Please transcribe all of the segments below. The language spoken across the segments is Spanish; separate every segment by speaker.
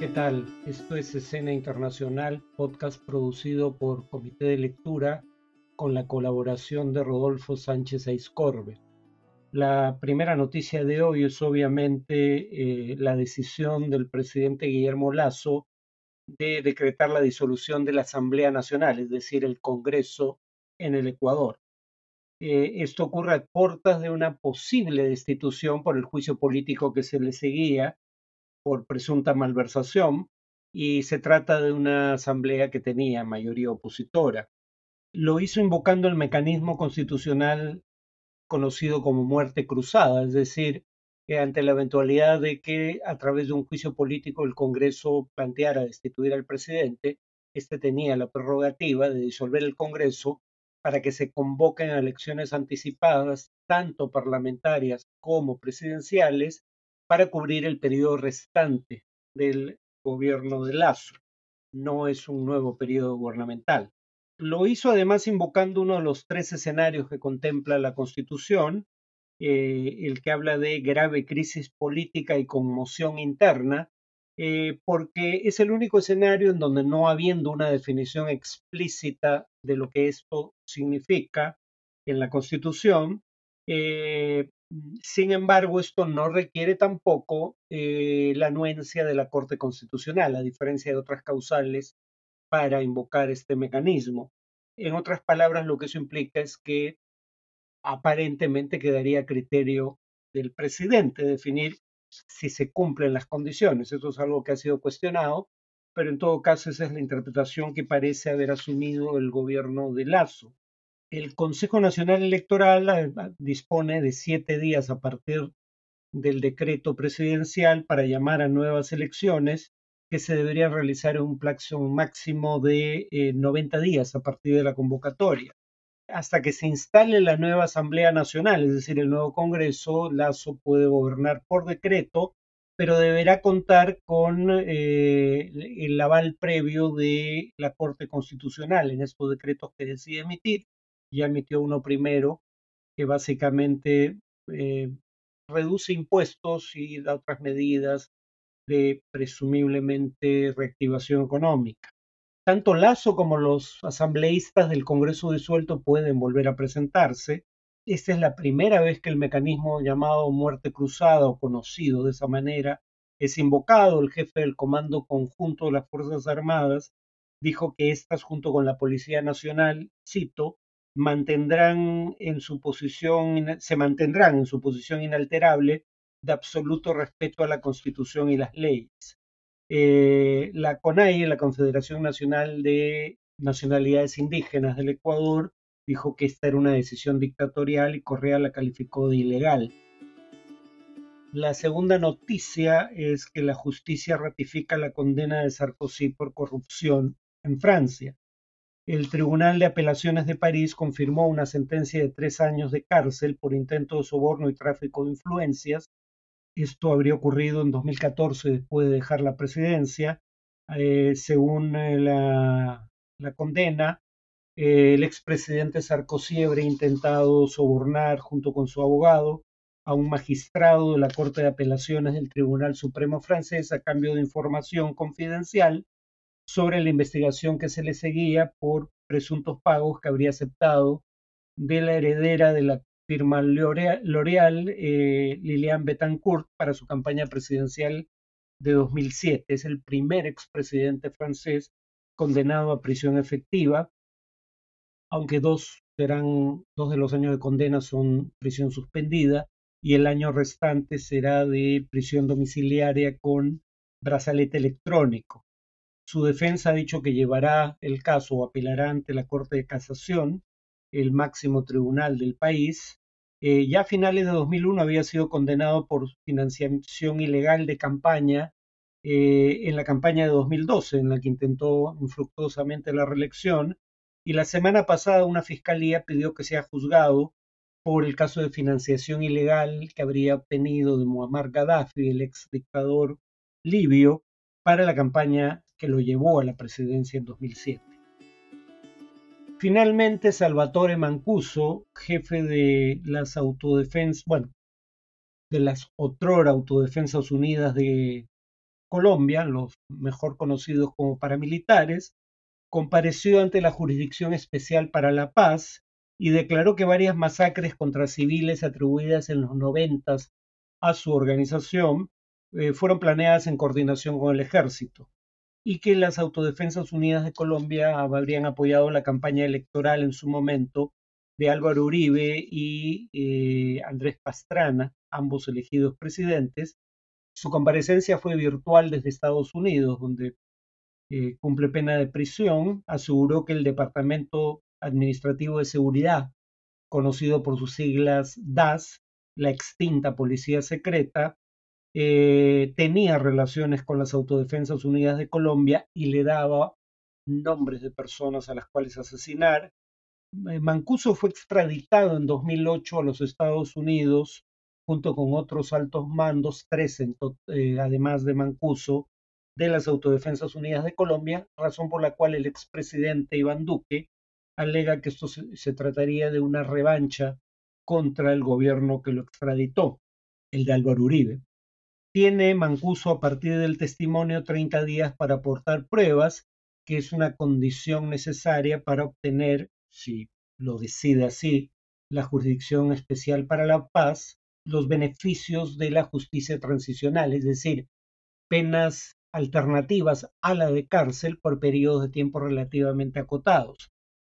Speaker 1: ¿Qué tal? Esto es Escena Internacional, podcast producido por Comité de Lectura con la colaboración de Rodolfo Sánchez Aiscorbe. La primera noticia de hoy es obviamente eh, la decisión del presidente Guillermo Lazo de decretar la disolución de la Asamblea Nacional, es decir, el Congreso en el Ecuador. Eh, esto ocurre a puertas de una posible destitución por el juicio político que se le seguía por presunta malversación y se trata de una asamblea que tenía mayoría opositora. Lo hizo invocando el mecanismo constitucional conocido como muerte cruzada, es decir, que ante la eventualidad de que a través de un juicio político el Congreso planteara destituir al presidente, este tenía la prerrogativa de disolver el Congreso para que se convoquen elecciones anticipadas, tanto parlamentarias como presidenciales, para cubrir el periodo restante del gobierno de Lazo. No es un nuevo periodo gubernamental. Lo hizo además invocando uno de los tres escenarios que contempla la Constitución, eh, el que habla de grave crisis política y conmoción interna, eh, porque es el único escenario en donde no habiendo una definición explícita de lo que esto significa en la Constitución, eh, sin embargo, esto no requiere tampoco eh, la anuencia de la Corte Constitucional, a diferencia de otras causales para invocar este mecanismo. En otras palabras, lo que eso implica es que aparentemente quedaría a criterio del presidente definir si se cumplen las condiciones. Eso es algo que ha sido cuestionado, pero en todo caso esa es la interpretación que parece haber asumido el gobierno de Lazo. El Consejo Nacional Electoral eh, dispone de siete días a partir del decreto presidencial para llamar a nuevas elecciones que se deberían realizar en un plazo máximo de 90 eh, días a partir de la convocatoria. Hasta que se instale la nueva Asamblea Nacional, es decir, el nuevo Congreso, Lazo puede gobernar por decreto, pero deberá contar con eh, el aval previo de la Corte Constitucional en estos decretos que decide emitir ya emitió uno primero que básicamente eh, reduce impuestos y da otras medidas de presumiblemente reactivación económica. Tanto Lazo como los asambleístas del Congreso disuelto pueden volver a presentarse. Esta es la primera vez que el mecanismo llamado muerte cruzada o conocido de esa manera es invocado. El jefe del Comando Conjunto de las Fuerzas Armadas dijo que estas, junto con la Policía Nacional, cito, mantendrán en su posición, se mantendrán en su posición inalterable de absoluto respeto a la Constitución y las leyes. Eh, la CONAI, la Confederación Nacional de Nacionalidades Indígenas del Ecuador, dijo que esta era una decisión dictatorial y Correa la calificó de ilegal. La segunda noticia es que la justicia ratifica la condena de Sarkozy por corrupción en Francia el Tribunal de Apelaciones de París confirmó una sentencia de tres años de cárcel por intento de soborno y tráfico de influencias. Esto habría ocurrido en 2014 después de dejar la presidencia. Eh, según eh, la, condena, eh, el expresidente Sarkozy habría intentado sobornar junto con su abogado a un magistrado de la Corte de Apelaciones del Tribunal Supremo francés a cambio de información confidencial sobre la investigación que se le seguía por presuntos pagos que habría aceptado de la heredera de la firma L'Oréal, eh, Liliane Bettencourt, para su campaña presidencial de 2007. Es el primer expresidente francés condenado a prisión efectiva, aunque dos serán dos de los años de condena son prisión suspendida y el año restante será de prisión domiciliaria con brazalete electrónico. Su defensa ha dicho que llevará el caso o apelará ante la Corte de Casación, el máximo tribunal del país. Eh, ya a finales de 2001 había sido condenado por financiación ilegal de campaña eh, en la campaña de 2012, en la que intentó infructuosamente la reelección. Y la semana pasada una fiscalía pidió que sea juzgado por el caso de financiación ilegal que habría obtenido de Muammar Gaddafi, el ex dictador libio, para la campaña que lo llevó a la presidencia en 2007. Finalmente, Salvatore Mancuso, jefe de las autodefensas, bueno, de las otrora Autodefensas Unidas de Colombia, los mejor conocidos como paramilitares, compareció ante la Jurisdicción Especial para la Paz y declaró que varias masacres contra civiles atribuidas en los noventas a su organización eh, fueron planeadas en coordinación con el ejército y que las Autodefensas Unidas de Colombia habrían apoyado la campaña electoral en su momento de Álvaro Uribe y eh, Andrés Pastrana, ambos elegidos presidentes. Su comparecencia fue virtual desde Estados Unidos, donde eh, cumple pena de prisión. Aseguró que el Departamento Administrativo de Seguridad, conocido por sus siglas DAS, la extinta Policía Secreta, eh, tenía relaciones con las Autodefensas Unidas de Colombia y le daba nombres de personas a las cuales asesinar. Eh, Mancuso fue extraditado en 2008 a los Estados Unidos junto con otros altos mandos, tres eh, además de Mancuso, de las Autodefensas Unidas de Colombia, razón por la cual el expresidente Iván Duque alega que esto se trataría de una revancha contra el gobierno que lo extraditó, el de Álvaro Uribe. Tiene Mancuso a partir del testimonio 30 días para aportar pruebas, que es una condición necesaria para obtener, si lo decide así, la Jurisdicción Especial para la Paz, los beneficios de la justicia transicional, es decir, penas alternativas a la de cárcel por periodos de tiempo relativamente acotados.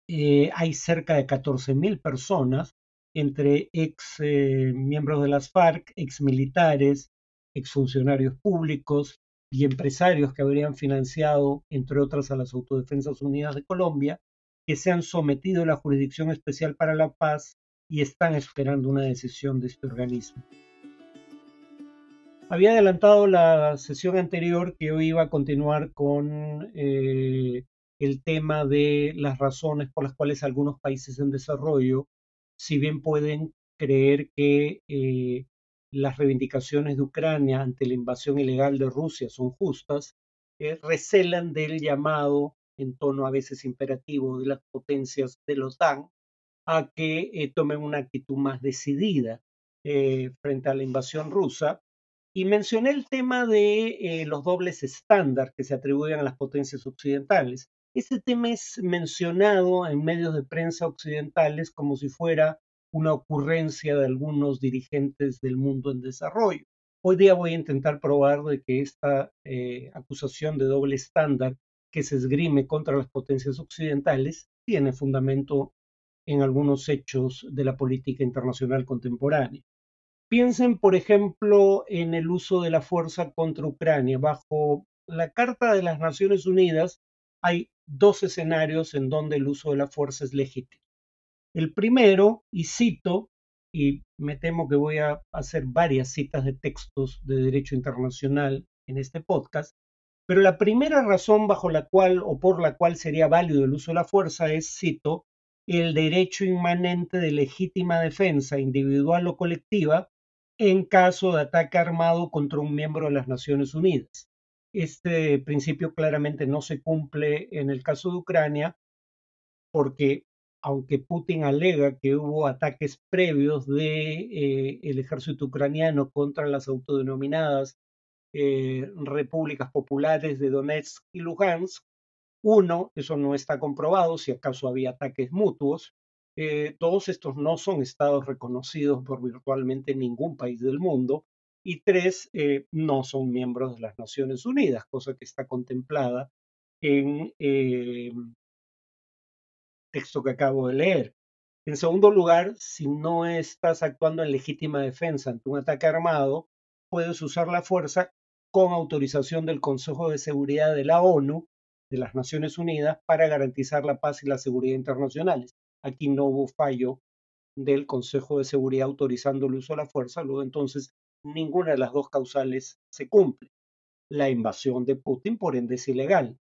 Speaker 1: Eh, hay cerca de 14.000 personas, entre ex eh, miembros de las FARC, ex militares, exfuncionarios públicos y empresarios que habrían financiado, entre otras, a las Autodefensas Unidas de Colombia, que se han sometido a la Jurisdicción Especial para la Paz y están esperando una decisión de este organismo. Había adelantado la sesión anterior que hoy iba a continuar con eh, el tema de las razones por las cuales algunos países en desarrollo, si bien pueden creer que eh, las reivindicaciones de Ucrania ante la invasión ilegal de Rusia son justas, eh, recelan del llamado, en tono a veces imperativo, de las potencias de la OTAN a que eh, tomen una actitud más decidida eh, frente a la invasión rusa. Y mencioné el tema de los dobles estándares que se atribuyen a las potencias occidentales. Ese tema es mencionado en medios de prensa occidentales como si fuera una ocurrencia de algunos dirigentes del mundo en desarrollo. Hoy día voy a intentar probar de que esta eh, acusación de doble estándar que se esgrime contra las potencias occidentales tiene fundamento en algunos hechos de la política internacional contemporánea. Piensen, por ejemplo, en el uso de la fuerza contra Ucrania. Bajo la Carta de las Naciones Unidas hay dos escenarios en donde el uso de la fuerza es legítimo. El primero, y cito, y me temo que voy a hacer varias citas de textos de derecho internacional en este podcast, pero la primera razón bajo la cual o por la cual sería válido el uso de la fuerza es, cito, el derecho inmanente de legítima defensa individual o colectiva en caso de ataque armado contra un miembro de las Naciones Unidas. Este principio claramente no se cumple en el caso de Ucrania porque aunque Putin alega que hubo ataques previos del de, eh, ejército ucraniano contra las autodenominadas eh, repúblicas populares de Donetsk y Lugansk, uno, eso no está comprobado, si acaso había ataques mutuos. Eh, todos estos no son estados reconocidos por virtualmente ningún país del mundo. Y tres, no son miembros de las Naciones Unidas, cosa que está contemplada en texto que acabo de leer. En segundo lugar, si no estás actuando en legítima defensa ante un ataque armado, puedes usar la fuerza con autorización del Consejo de Seguridad de la ONU, de las Naciones Unidas, para garantizar la paz y la seguridad internacionales. Aquí no hubo fallo del Consejo de Seguridad autorizando el uso de la fuerza, luego entonces ninguna de las dos causales se cumple. La invasión de Putin, por ende, es ilegal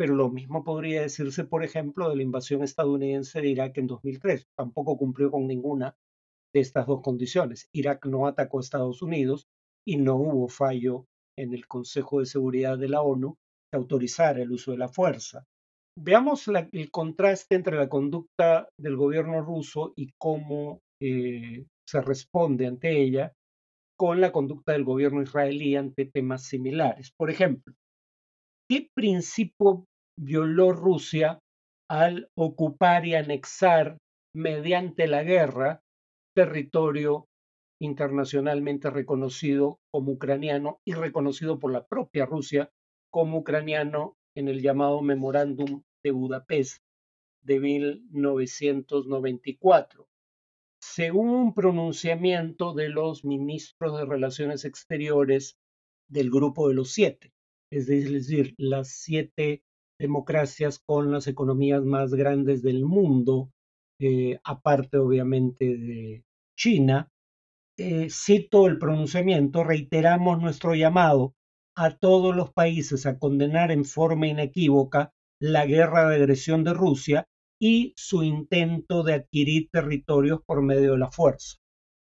Speaker 1: pero lo mismo podría decirse, por ejemplo, de la invasión estadounidense de Irak en 2003. Tampoco cumplió con ninguna de estas dos condiciones. Irak no atacó a Estados Unidos y no hubo fallo en el Consejo de Seguridad de la ONU que autorizara el uso de la fuerza. Veamos el contraste entre la conducta del gobierno ruso y cómo eh, se responde ante ella con la conducta del gobierno israelí ante temas similares. Por ejemplo, ¿qué principio violó Rusia al ocupar y anexar mediante la guerra territorio internacionalmente reconocido como ucraniano y reconocido por la propia Rusia como ucraniano en el llamado Memorándum de Budapest de 1994. Según un pronunciamiento de los ministros de Relaciones Exteriores del Grupo de los Siete, es decir, las siete democracias con las economías más grandes del mundo, eh, aparte obviamente de China, eh, cito el pronunciamiento, reiteramos nuestro llamado a todos los países a condenar en forma inequívoca la guerra de agresión de Rusia y su intento de adquirir territorios por medio de la fuerza.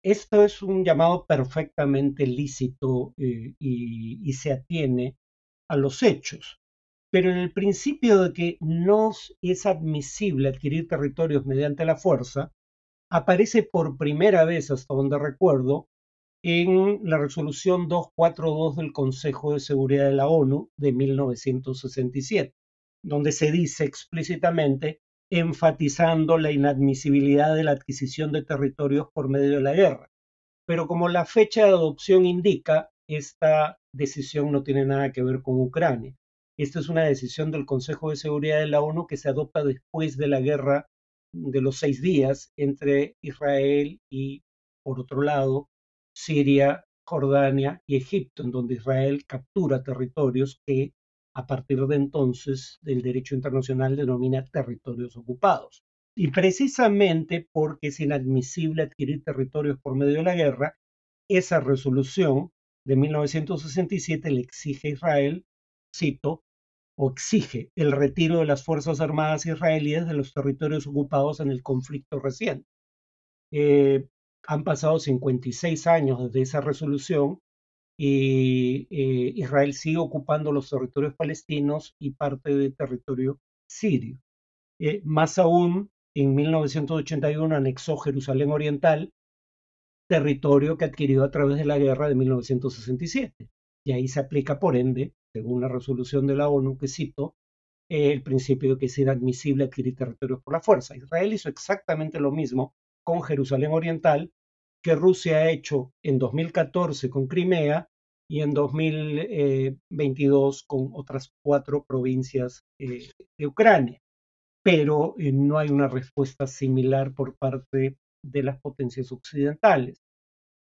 Speaker 1: Esto es un llamado perfectamente lícito eh, y, se atiene a los hechos. Pero en el principio de que no es admisible adquirir territorios mediante la fuerza, aparece por primera vez, hasta donde recuerdo, en la resolución 242 del Consejo de Seguridad de la ONU de 1967, donde se dice explícitamente enfatizando la inadmisibilidad de la adquisición de territorios por medio de la guerra. Pero como la fecha de adopción indica, esta decisión no tiene nada que ver con Ucrania. Esta es una decisión del Consejo de Seguridad de la ONU que se adopta después de la guerra de los seis días entre Israel y, por otro lado, Siria, Jordania y Egipto, en donde Israel captura territorios que a partir de entonces del derecho internacional denomina territorios ocupados. Y precisamente porque es inadmisible adquirir territorios por medio de la guerra, esa resolución de 1967 le exige a Israel, cito, o exige el retiro de las Fuerzas Armadas israelíes de los territorios ocupados en el conflicto reciente. Eh, han pasado 56 años desde esa resolución y eh, Israel sigue ocupando los territorios palestinos y parte del territorio sirio. Eh, más aún, en 1981 anexó Jerusalén Oriental, territorio que adquirió a través de la guerra de 1967. Y ahí se aplica, por ende, según la resolución de la ONU que cito, el principio de que es inadmisible adquirir territorios por la fuerza. Israel hizo exactamente lo mismo con Jerusalén Oriental que Rusia ha hecho en 2014 con Crimea y en 2022 con otras cuatro provincias eh, de Ucrania. Pero eh, no hay una respuesta similar por parte de las potencias occidentales.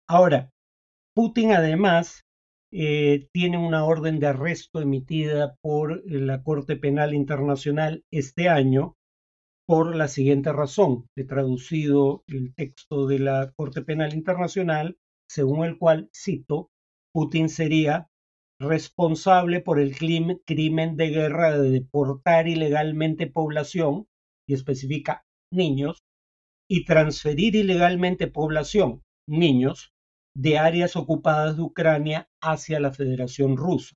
Speaker 1: Ahora, Putin además eh, tiene una orden de arresto emitida por la Corte Penal Internacional este año por la siguiente razón. He traducido el texto de la Corte Penal Internacional, según el cual, cito, Putin sería responsable por el crimen de guerra de deportar ilegalmente población, y especifica niños, y transferir ilegalmente población, niños, de áreas ocupadas de Ucrania hacia la Federación Rusa.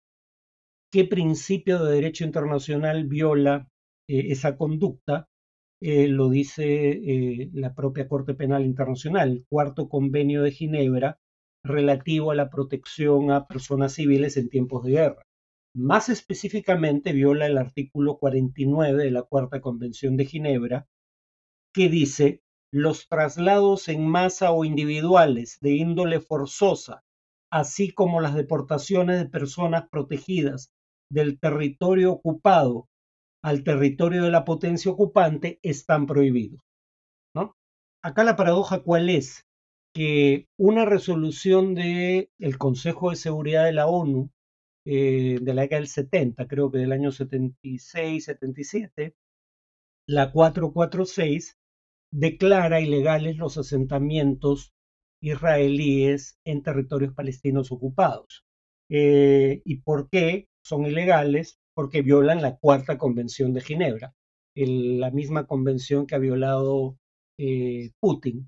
Speaker 1: ¿Qué principio de derecho internacional viola eh, esa conducta? Eh, lo dice eh, la propia Corte Penal Internacional, el cuarto convenio de Ginebra relativo a la protección a personas civiles en tiempos de guerra. Más específicamente viola el artículo 49 de la Cuarta Convención de Ginebra, que dice los traslados en masa o individuales de índole forzosa, así como las deportaciones de personas protegidas del territorio ocupado al territorio de la potencia ocupante están prohibidos. Acá la paradoja cuál es? Que una resolución del Consejo de Seguridad de la ONU eh, de la década del 70, creo que del año 76, 77, la 446, declara ilegales los asentamientos israelíes en territorios palestinos ocupados. Eh, ¿Y por qué son ilegales? Porque violan la cuarta convención de Ginebra, la misma convención que ha violado eh, Putin.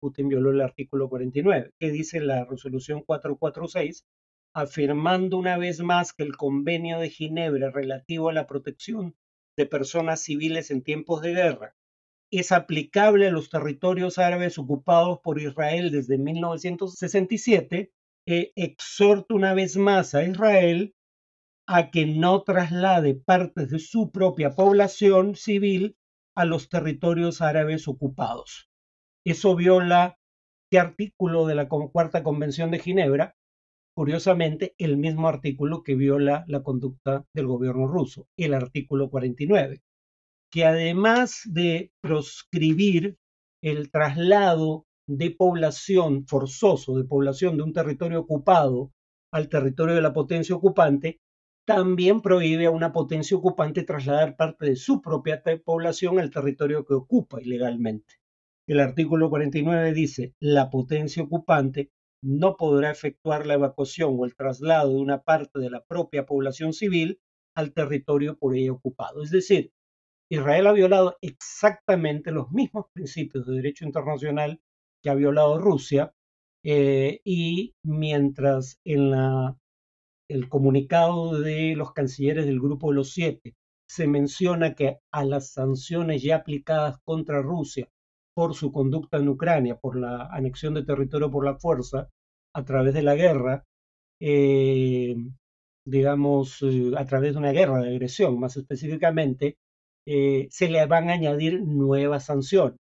Speaker 1: Putin violó el artículo 49. ¿Qué dice la resolución 446? Afirmando una vez más que el convenio de Ginebra relativo a la protección de personas civiles en tiempos de guerra es aplicable a los territorios árabes ocupados por Israel desde 1967, eh, exhorta una vez más a Israel a que no traslade partes de su propia población civil a los territorios árabes ocupados. Eso viola qué artículo de la Cuarta Convención de Ginebra, curiosamente el mismo artículo que viola la conducta del gobierno ruso, el artículo 49, que además de proscribir el traslado de población forzoso, de población de un territorio ocupado al territorio de la potencia ocupante, también prohíbe a una potencia ocupante trasladar parte de su propia población al territorio que ocupa ilegalmente. El artículo 49 dice, la potencia ocupante no podrá efectuar la evacuación o el traslado de una parte de la propia población civil al territorio por ella ocupado. Es decir, Israel ha violado exactamente los mismos principios de derecho internacional que ha violado Rusia eh, y mientras en el comunicado de los cancilleres del Grupo de los Siete se menciona que a las sanciones ya aplicadas contra Rusia por su conducta en Ucrania, por la anexión de territorio por la fuerza, a través de la guerra, eh, digamos, eh, a través de una guerra de agresión, más específicamente, eh, se le van a añadir nuevas sanciones.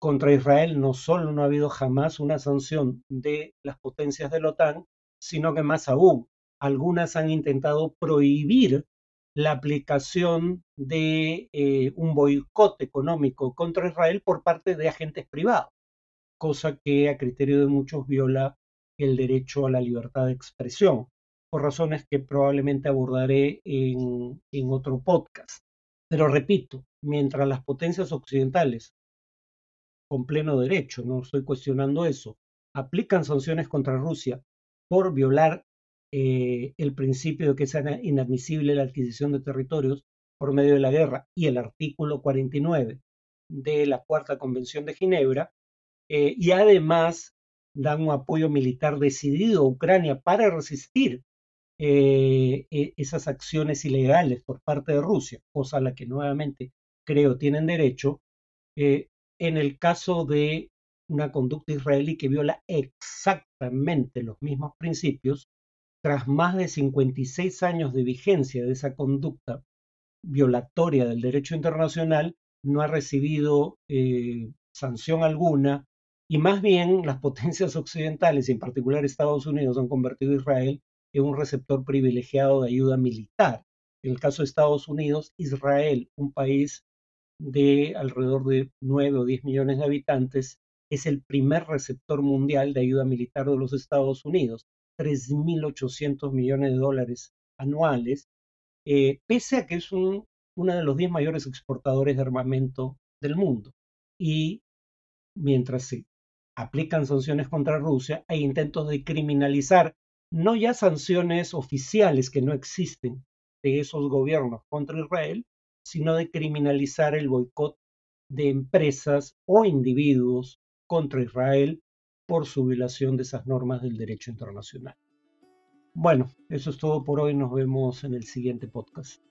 Speaker 1: Contra Israel no solo no ha habido jamás una sanción de las potencias de la OTAN, sino que más aún, algunas han intentado prohibir la aplicación de eh, un boicot económico contra Israel por parte de agentes privados, cosa que a criterio de muchos viola el derecho a la libertad de expresión, por razones que probablemente abordaré en, en otro podcast. Pero repito, mientras las potencias occidentales, con pleno derecho, no estoy cuestionando eso, aplican sanciones contra Rusia por violar eh, el principio de que es inadmisible la adquisición de territorios por medio de la guerra y el artículo 49 de la Cuarta Convención de Ginebra, eh, y además dan un apoyo militar decidido a Ucrania para resistir eh, e, esas acciones ilegales por parte de Rusia, cosa a la que nuevamente creo tienen derecho, en el caso de una conducta israelí que viola exactamente los mismos principios, tras más de 56 años de vigencia de esa conducta violatoria del derecho internacional, no ha recibido eh, sanción alguna y más bien las potencias occidentales, y en particular Estados Unidos, han convertido a Israel en un receptor privilegiado de ayuda militar. En el caso de Estados Unidos, Israel, un país de alrededor de 9 o 10 millones de habitantes, es el primer receptor mundial de ayuda militar de los Estados Unidos. 3.800 millones de dólares anuales, eh, pese a que es uno de los 10 mayores exportadores de armamento del mundo. Y mientras se aplican sanciones contra Rusia, hay intentos de criminalizar no ya sanciones oficiales que no existen de esos gobiernos contra Israel, sino de criminalizar el boicot de empresas o individuos contra Israel por su violación de esas normas del derecho internacional. Bueno, eso es todo por hoy. Nos vemos en el siguiente podcast.